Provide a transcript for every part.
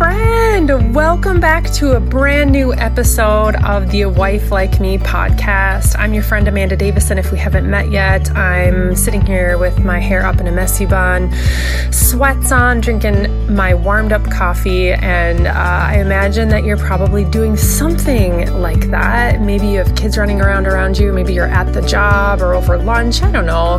friend. Welcome back to a brand new episode of the Wife Like Me podcast. I'm your friend Amanda Davison. If we haven't met yet, I'm sitting here with my hair up in a messy bun, sweats on, drinking my warmed up coffee, and uh, I imagine that you're probably doing something like that. Maybe you have kids running around around you, maybe you're at the job or over lunch, I don't know,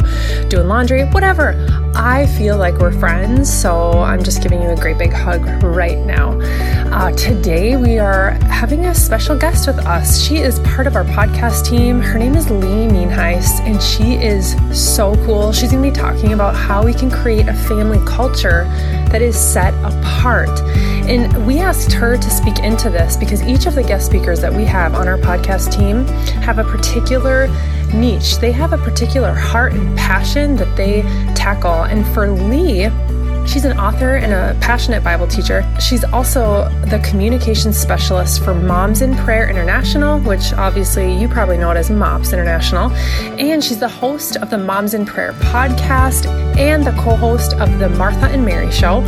doing laundry, whatever. I feel like we're friends, so I'm just giving you a great big hug right now. Uh, today, we are having a special guest with us. She is part of our podcast team. Her name is Lee Nienhuis, and she is so cool. She's going to be talking about how we can create a family culture that is set apart. And we asked her to speak into this because each of the guest speakers that we have on our podcast team have a particular niche. They have a particular heart and passion that they tackle. And for Lee, She's an author and a passionate Bible teacher. She's also the communications specialist for Moms in Prayer International, which obviously you probably know it as MOPS International. And she's the host of the Moms in Prayer podcast and the co host of the Martha and Mary Show.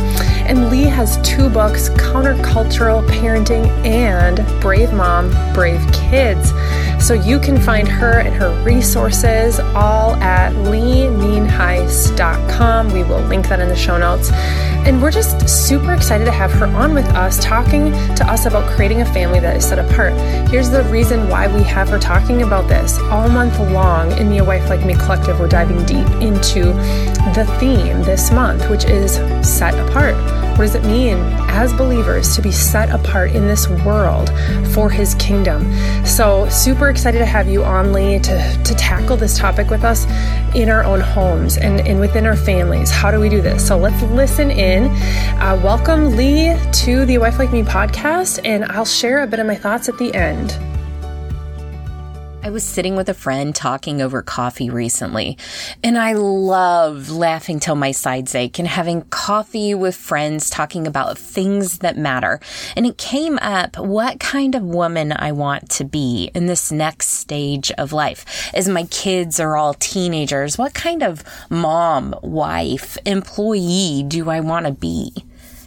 And Lee has two books Countercultural Parenting and Brave Mom, Brave Kids. So you can find her and her resources all at leenienhuis.com. We will link that in the show notes. And we're just super excited to have her on with us, talking to us about creating a family that is set apart. Here's the reason why we have her talking about this. All month long in the A Wife Like Me Collective, we're diving deep into the theme this month, which is set apart. What does it mean as believers to be set apart in this world for His kingdom? So, super excited to have you on, Lee, to, to tackle this topic with us in our own homes and, and within our families. How do we do this? So, let's listen in. Uh, welcome, Lee, to the Wife Like Me podcast, and I'll share a bit of my thoughts at the end. I was sitting with a friend talking over coffee recently, and I love laughing till my sides ache and having coffee with friends talking about things that matter. And it came up what kind of woman I want to be in this next stage of life. As my kids are all teenagers, what kind of mom, wife, employee do I want to be?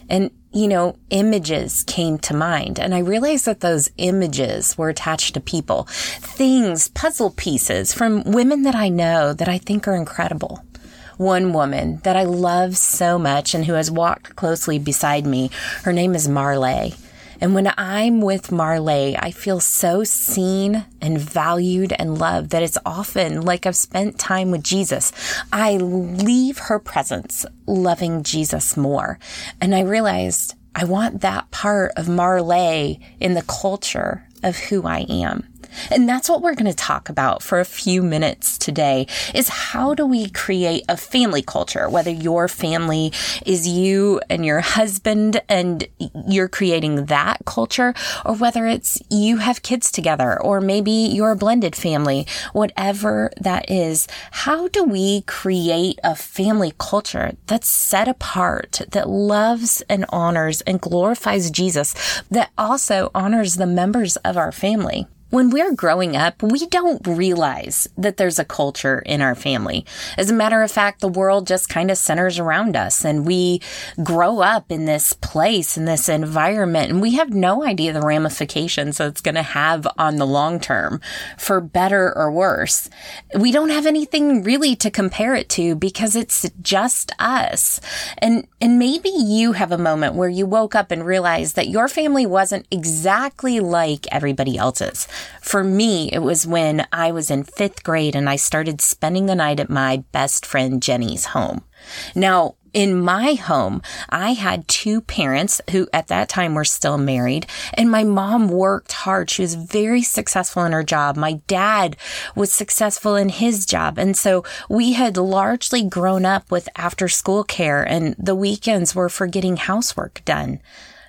And you know, images came to mind. And I realized that those images were attached to people, things, puzzle pieces from women that I know that I think are incredible. One woman that I love so much and who has walked closely beside me, her name is Marley. And when I'm with Marley, I feel so seen and valued and loved that it's often like I've spent time with Jesus. I leave her presence loving Jesus more. And I realized I want that part of Marley in the culture of who I am. And that's what we're going to talk about for a few minutes today is how do we create a family culture, whether your family is you and your husband and you're creating that culture, or whether it's you have kids together, or maybe you're a blended family, whatever that is. How do we create a family culture that's set apart, that loves and honors and glorifies Jesus, that also honors the members of our family? When we're growing up, we don't realize that there's a culture in our family. As a matter of fact, the world just kind of centers around us and we grow up in this place, in this environment, and we have no idea the ramifications that it's going to have on the long term for better or worse. We don't have anything really to compare it to because it's just us. And, and maybe you have a moment where you woke up and realized that your family wasn't exactly like everybody else's. For me, it was when I was in fifth grade and I started spending the night at my best friend Jenny's home. Now, in my home, I had two parents who at that time were still married and my mom worked hard. She was very successful in her job. My dad was successful in his job. And so we had largely grown up with after school care and the weekends were for getting housework done.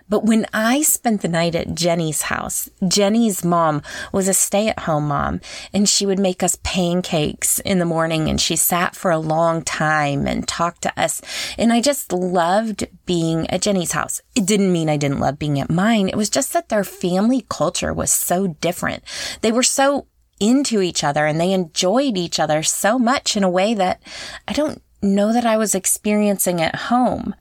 But when I spent the night at Jenny's house, Jenny's mom was a stay at home mom and she would make us pancakes in the morning and she sat for a long time and talked to us. And I just loved being at Jenny's house. It didn't mean I didn't love being at mine. It was just that their family culture was so different. They were so into each other and they enjoyed each other so much in a way that I don't know that I was experiencing at home.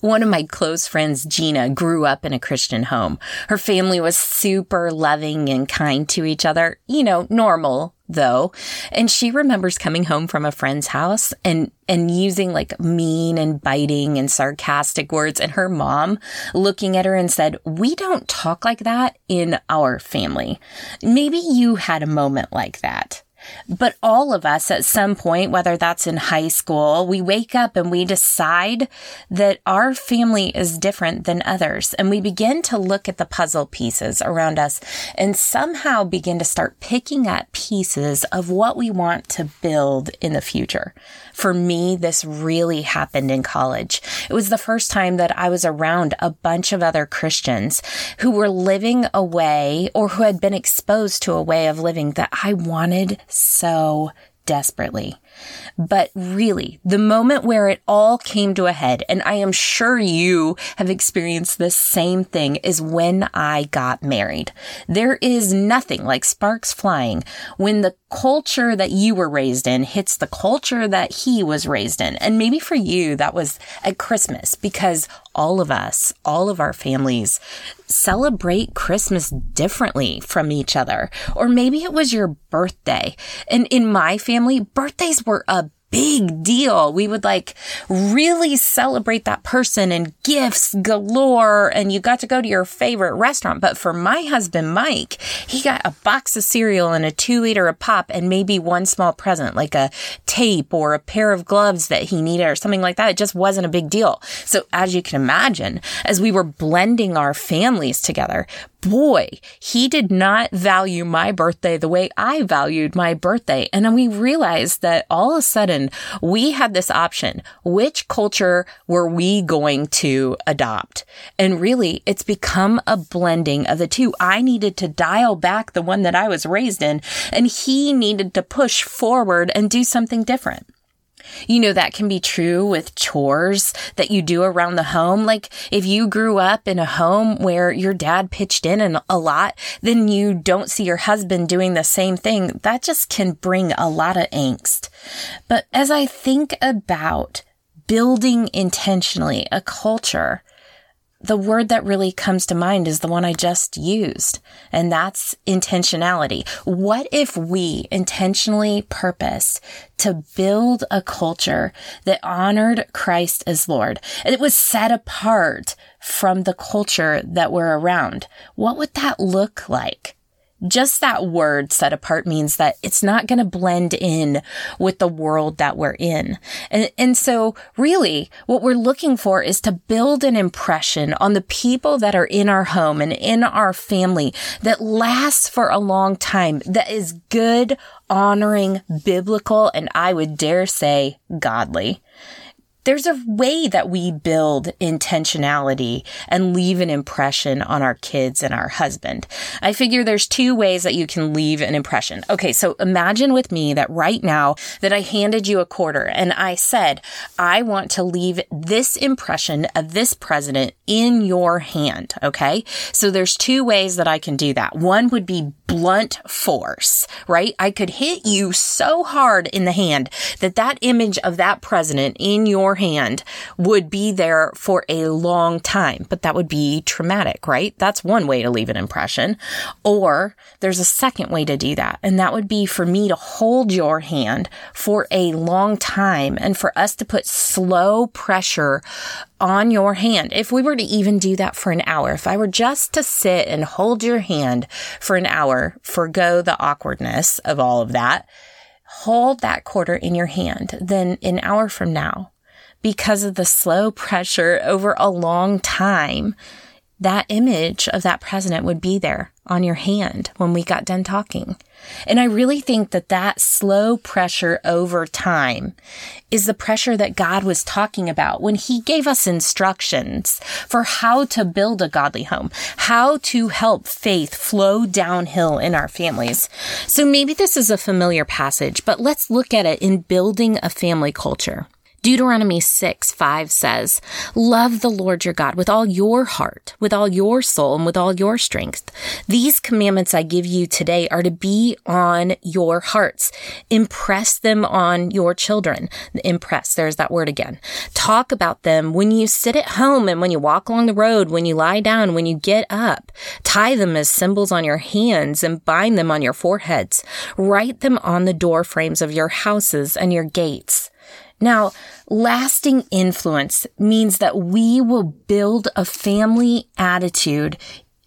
One of my close friends, Gina, grew up in a Christian home. Her family was super loving and kind to each other. You know, normal though. And she remembers coming home from a friend's house and, and using like mean and biting and sarcastic words. And her mom looking at her and said, we don't talk like that in our family. Maybe you had a moment like that. But all of us at some point, whether that's in high school, we wake up and we decide that our family is different than others. And we begin to look at the puzzle pieces around us and somehow begin to start picking at pieces of what we want to build in the future. For me, this really happened in college. It was the first time that I was around a bunch of other Christians who were living a way or who had been exposed to a way of living that I wanted so desperately. But really, the moment where it all came to a head, and I am sure you have experienced the same thing, is when I got married. There is nothing like sparks flying when the culture that you were raised in hits the culture that he was raised in. And maybe for you, that was at Christmas because all of us, all of our families celebrate Christmas differently from each other. Or maybe it was your birthday. And in my family, birthdays were a big deal. We would like really celebrate that person and gifts galore. And you got to go to your favorite restaurant. But for my husband, Mike, he got a box of cereal and a two liter of pop and maybe one small present, like a tape or a pair of gloves that he needed or something like that. It just wasn't a big deal. So as you can imagine, as we were blending our families together, boy, he did not value my birthday the way I valued my birthday. And then we realized that all of a sudden we had this option. Which culture were we going to adopt? And really, it's become a blending of the two. I needed to dial back the one that I was raised in, and he needed to push forward and do something different. You know, that can be true with chores that you do around the home. Like if you grew up in a home where your dad pitched in a lot, then you don't see your husband doing the same thing. That just can bring a lot of angst. But as I think about building intentionally a culture the word that really comes to mind is the one I just used, and that's intentionality. What if we intentionally purpose to build a culture that honored Christ as Lord? And it was set apart from the culture that we're around. What would that look like? Just that word set apart means that it's not going to blend in with the world that we're in. And, and so really what we're looking for is to build an impression on the people that are in our home and in our family that lasts for a long time, that is good, honoring, biblical, and I would dare say godly there's a way that we build intentionality and leave an impression on our kids and our husband. I figure there's two ways that you can leave an impression. Okay. So imagine with me that right now that I handed you a quarter and I said, I want to leave this impression of this president in your hand. Okay. So there's two ways that I can do that. One would be blunt force, right? I could hit you so hard in the hand that that image of that president in your hand would be there for a long time, but that would be traumatic, right? That's one way to leave an impression. Or there's a second way to do that. And that would be for me to hold your hand for a long time and for us to put slow pressure on your hand. If we were to even do that for an hour, if I were just to sit and hold your hand for an hour, forego the awkwardness of all of that, hold that quarter in your hand, then an hour from now, because of the slow pressure over a long time, that image of that president would be there on your hand when we got done talking. And I really think that that slow pressure over time is the pressure that God was talking about when he gave us instructions for how to build a godly home, how to help faith flow downhill in our families. So maybe this is a familiar passage, but let's look at it in building a family culture. Deuteronomy 6 5 says, Love the Lord your God with all your heart, with all your soul, and with all your strength. These commandments I give you today are to be on your hearts. Impress them on your children. Impress, there's that word again. Talk about them when you sit at home and when you walk along the road, when you lie down, when you get up. Tie them as symbols on your hands and bind them on your foreheads. Write them on the door frames of your houses and your gates. Now, lasting influence means that we will build a family attitude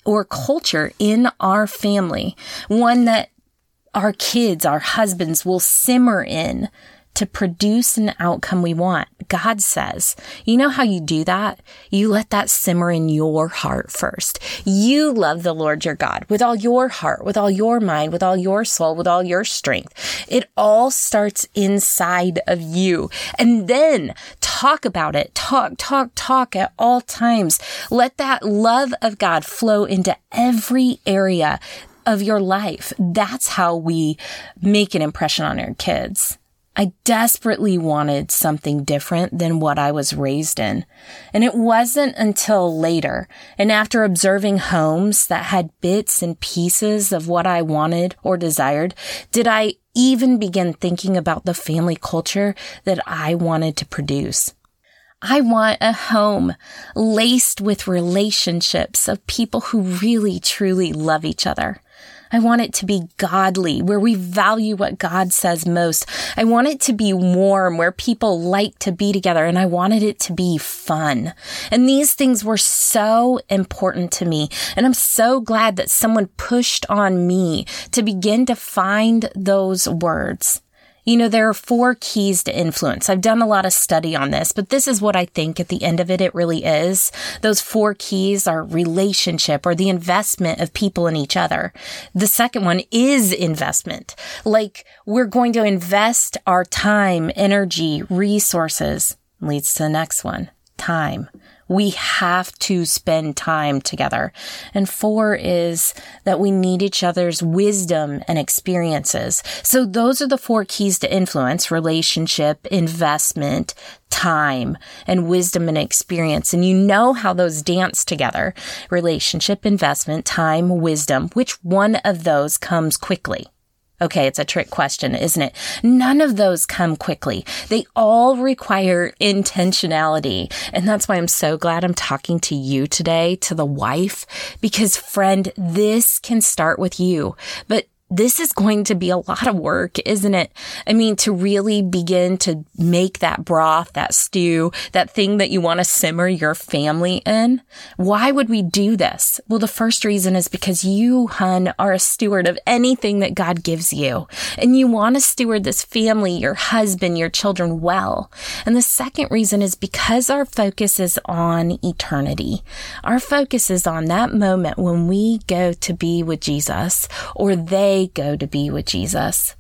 or culture in our family, one that our kids, our husbands will simmer in to produce an outcome we want. God says, you know how you do that? You let that simmer in your heart first. You love the Lord your God with all your heart, with all your mind, with all your soul, with all your strength. It all starts inside of you. And then talk about it. Talk, talk, talk at all times. Let that love of God flow into every area of your life. That's how we make an impression on our kids. I desperately wanted something different than what I was raised in. And it wasn't until later and after observing homes that had bits and pieces of what I wanted or desired did I even begin thinking about the family culture that I wanted to produce. I want a home laced with relationships of people who really truly love each other. I want it to be godly, where we value what God says most. I want it to be warm, where people like to be together, and I wanted it to be fun. And these things were so important to me. And I'm so glad that someone pushed on me to begin to find those words. You know, there are four keys to influence. I've done a lot of study on this, but this is what I think at the end of it, it really is. Those four keys are relationship or the investment of people in each other. The second one is investment. Like we're going to invest our time, energy, resources leads to the next one, time. We have to spend time together. And four is that we need each other's wisdom and experiences. So those are the four keys to influence, relationship, investment, time, and wisdom and experience. And you know how those dance together. Relationship, investment, time, wisdom. Which one of those comes quickly? Okay, it's a trick question, isn't it? None of those come quickly. They all require intentionality. And that's why I'm so glad I'm talking to you today, to the wife, because friend, this can start with you, but this is going to be a lot of work, isn't it? I mean, to really begin to make that broth, that stew, that thing that you want to simmer your family in. Why would we do this? Well, the first reason is because you, hun, are a steward of anything that God gives you. And you want to steward this family, your husband, your children well. And the second reason is because our focus is on eternity. Our focus is on that moment when we go to be with Jesus or they go to be with Jesus.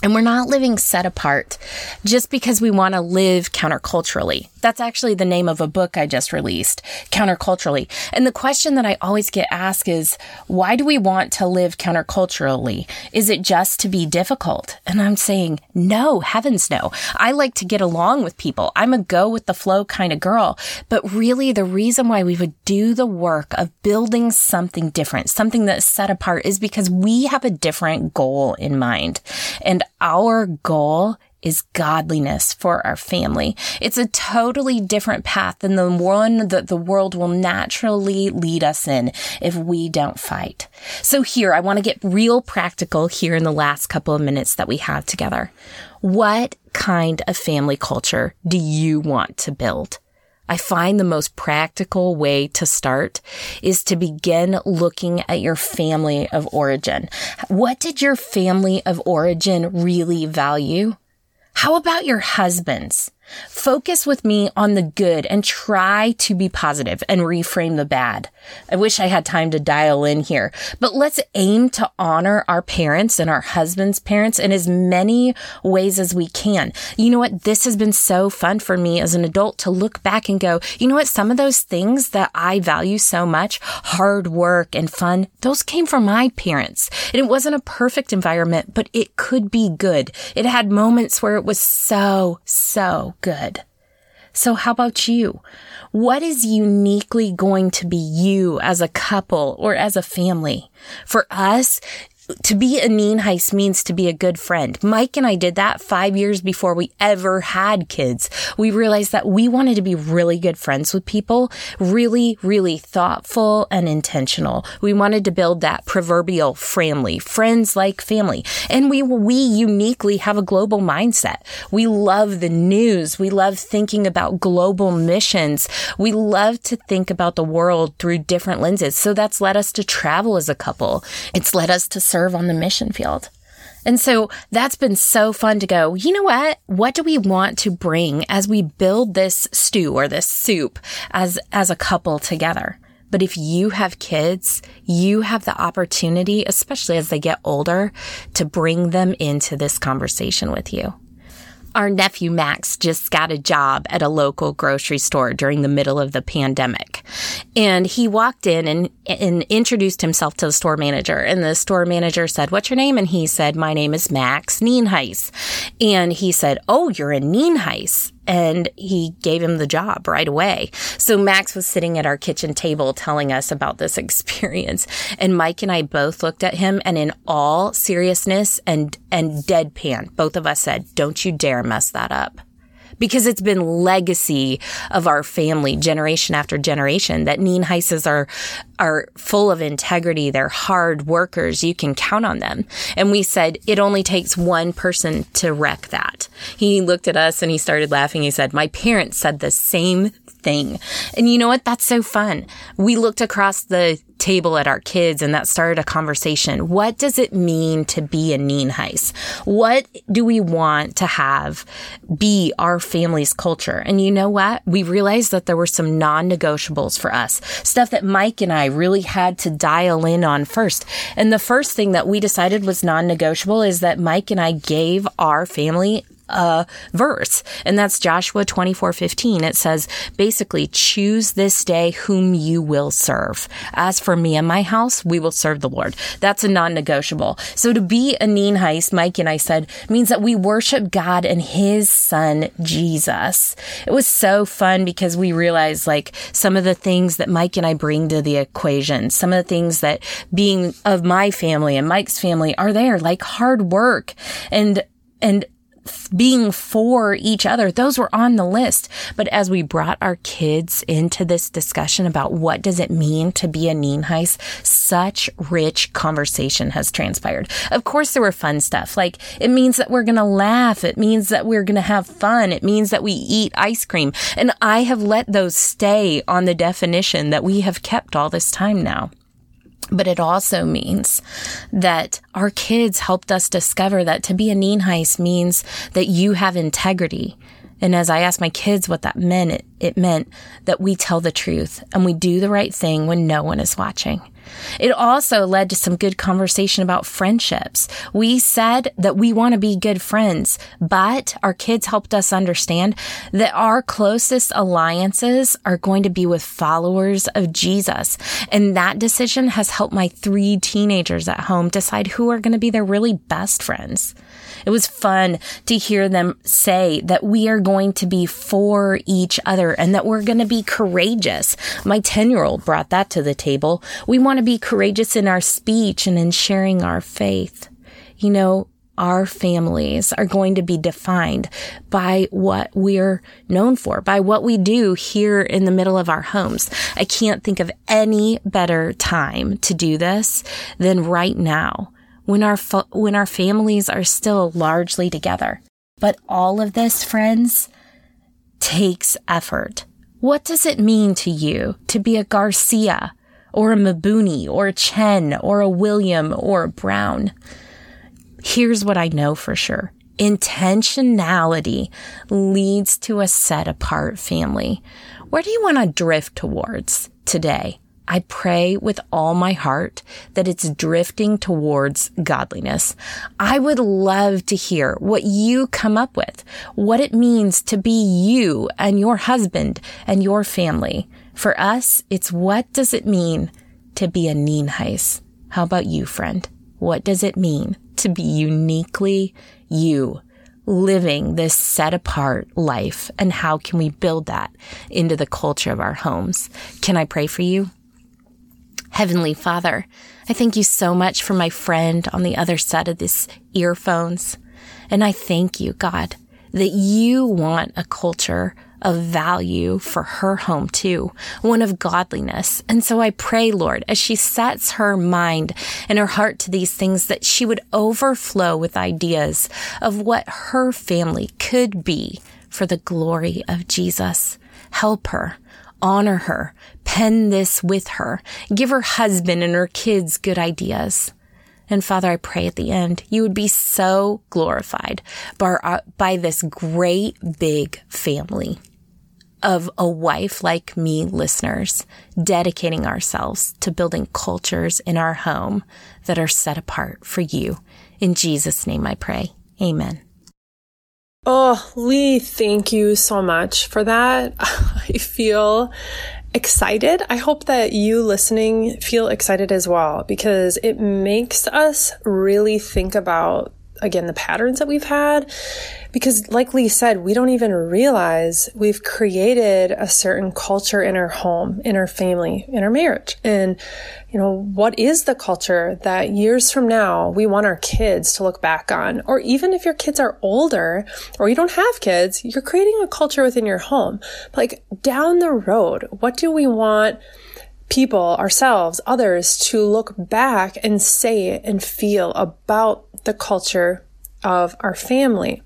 And we're not living set apart just because we want to live counterculturally. That's actually the name of a book I just released, Counterculturally. And the question that I always get asked is, why do we want to live counterculturally? Is it just to be difficult? And I'm saying, no, heavens no. I like to get along with people. I'm a go with the flow kind of girl. But really the reason why we would do the work of building something different, something that's set apart is because we have a different goal in mind. And our goal is godliness for our family. It's a totally different path than the one that the world will naturally lead us in if we don't fight. So here, I want to get real practical here in the last couple of minutes that we have together. What kind of family culture do you want to build? I find the most practical way to start is to begin looking at your family of origin. What did your family of origin really value? How about your husbands? Focus with me on the good and try to be positive and reframe the bad. I wish I had time to dial in here, but let's aim to honor our parents and our husband's parents in as many ways as we can. You know what? This has been so fun for me as an adult to look back and go, you know what? Some of those things that I value so much, hard work and fun, those came from my parents. And it wasn't a perfect environment, but it could be good. It had moments where it was so, so good. So how about you? What is uniquely going to be you as a couple or as a family? For us, to be a Nienhuis means to be a good friend. Mike and I did that five years before we ever had kids. We realized that we wanted to be really good friends with people, really, really thoughtful and intentional. We wanted to build that proverbial family, friends like family. And we, we uniquely have a global mindset. We love the news. We love thinking about global missions. We love to think about the world through different lenses. So that's led us to travel as a couple. It's led us to serve on the mission field. And so that's been so fun to go, you know what? What do we want to bring as we build this stew or this soup as, as a couple together? But if you have kids, you have the opportunity, especially as they get older, to bring them into this conversation with you. Our nephew Max just got a job at a local grocery store during the middle of the pandemic. And he walked in and, and introduced himself to the store manager. And the store manager said, What's your name? And he said, My name is Max Nienhuis. And he said, Oh, you're a Nienhuis and he gave him the job right away. So Max was sitting at our kitchen table telling us about this experience. And Mike and I both looked at him and in all seriousness and, and deadpan, both of us said, don't you dare mess that up because it's been legacy of our family generation after generation that Nienhuises are are full of integrity. They're hard workers. You can count on them. And we said it only takes one person to wreck that. He looked at us and he started laughing. He said, "My parents said the same thing. And you know what? That's so fun. We looked across the table at our kids and that started a conversation. What does it mean to be a Nienhuis? What do we want to have be our family's culture? And you know what? We realized that there were some non-negotiables for us, stuff that Mike and I really had to dial in on first. And the first thing that we decided was non-negotiable is that Mike and I gave our family a verse, and that's Joshua 24 15. It says, basically, choose this day whom you will serve. As for me and my house, we will serve the Lord. That's a non negotiable. So to be a Nienhuis, Mike and I said, means that we worship God and his son, Jesus. It was so fun because we realized like some of the things that Mike and I bring to the equation, some of the things that being of my family and Mike's family are there, like hard work and and being for each other. Those were on the list. But as we brought our kids into this discussion about what does it mean to be a Nienhuis, such rich conversation has transpired. Of course, there were fun stuff. Like it means that we're going to laugh. It means that we're going to have fun. It means that we eat ice cream. And I have let those stay on the definition that we have kept all this time now. But it also means that our kids helped us discover that to be a Nienhuis means that you have integrity. And as I asked my kids what that meant, it, it meant that we tell the truth and we do the right thing when no one is watching. It also led to some good conversation about friendships. We said that we want to be good friends, but our kids helped us understand that our closest alliances are going to be with followers of Jesus. And that decision has helped my three teenagers at home decide who are going to be their really best friends. It was fun to hear them say that we are going to be for each other and that we're going to be courageous. My 10 year old brought that to the table. We want to be courageous in our speech and in sharing our faith. You know, our families are going to be defined by what we're known for, by what we do here in the middle of our homes. I can't think of any better time to do this than right now when our, when our families are still largely together. But all of this, friends, takes effort. What does it mean to you to be a Garcia or a Mabuni or a Chen or a William or a Brown? Here's what I know for sure. Intentionality leads to a set apart family. Where do you want to drift towards today? I pray with all my heart that it's drifting towards godliness. I would love to hear what you come up with, what it means to be you and your husband and your family. For us, it's what does it mean to be a Nienhuis? How about you, friend? What does it mean to be uniquely you? living this set apart life and how can we build that into the culture of our homes? Can I pray for you? Heavenly Father, I thank you so much for my friend on the other side of this earphones. And I thank you, God, that you want a culture of value for her home too, one of godliness. And so I pray, Lord, as she sets her mind and her heart to these things, that she would overflow with ideas of what her family could be for the glory of Jesus. Help her. Honor her. Pen this with her. Give her husband and her kids good ideas. And Father, I pray at the end you would be so glorified by, by this great big family of a wife like me listeners, dedicating ourselves to building cultures in our home that are set apart for you. In Jesus' name I pray. Amen. Oh, Lee, thank you so much for that. I feel excited. I hope that you listening feel excited as well because it makes us really think about again the patterns that we've had because like lee said we don't even realize we've created a certain culture in our home in our family in our marriage. And you know what is the culture that years from now we want our kids to look back on? Or even if your kids are older or you don't have kids you're creating a culture within your home. Like down the road what do we want people, ourselves, others to look back and say and feel about the culture of our family.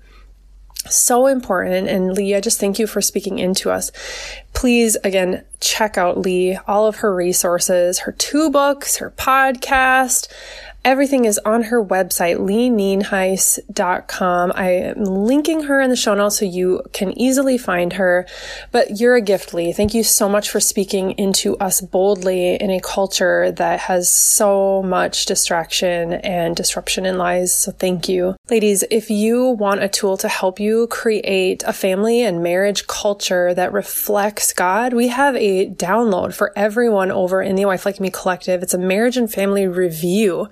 So important. And Lee, I just thank you for speaking into us. Please, again, check out Lee, all of her resources, her two books, her podcast, Everything is on her website, leenienhuis.com. I am linking her in the show notes so you can easily find her. But you're a gift, Lee. Thank you so much for speaking into us boldly in a culture that has so much distraction and disruption in lies. So thank you. Ladies, if you want a tool to help you create a family and marriage culture that reflects God, we have a download for everyone over in the Wife Like Me Collective. It's a marriage and family review.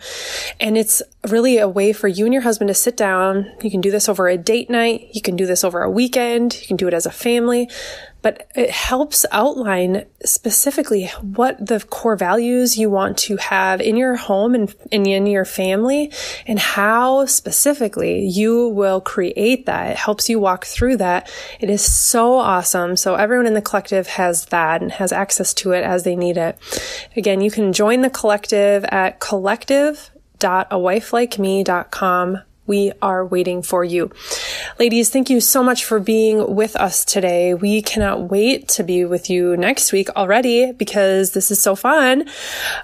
And it's really a way for you and your husband to sit down. You can do this over a date night. You can do this over a weekend. You can do it as a family, but it helps outline specifically what the core values you want to have in your home and, in your family and how specifically you will create that. It helps you walk through that. It is so awesome. So everyone in the collective has that and has access to it as they need it. Again, you can join the collective at collective www.awifelikeme.com. We are waiting for you. Ladies, thank you so much for being with us today. We cannot wait to be with you next week already because this is so fun.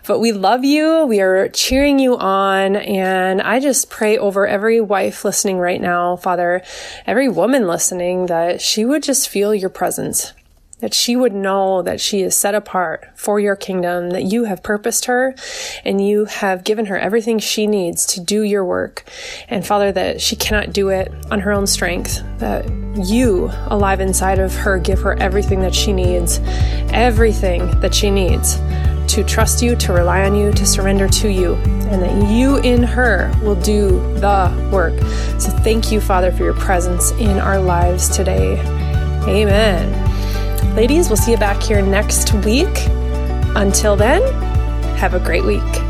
But we love you. We are cheering you on. And I just pray over every wife listening right now, Father, every woman listening, that she would just feel your presence that she would know that she is set apart for your kingdom, that you have purposed her and you have given her everything she needs to do your work. And Father, that she cannot do it on her own strength, that you, alive inside of her, give her everything that she needs, everything that she needs to trust you, to rely on you, to surrender to you, and that you in her will do the work. So thank you, Father, for your presence in our lives today. Amen. Ladies, we'll see you back here next week. Until then, have a great week.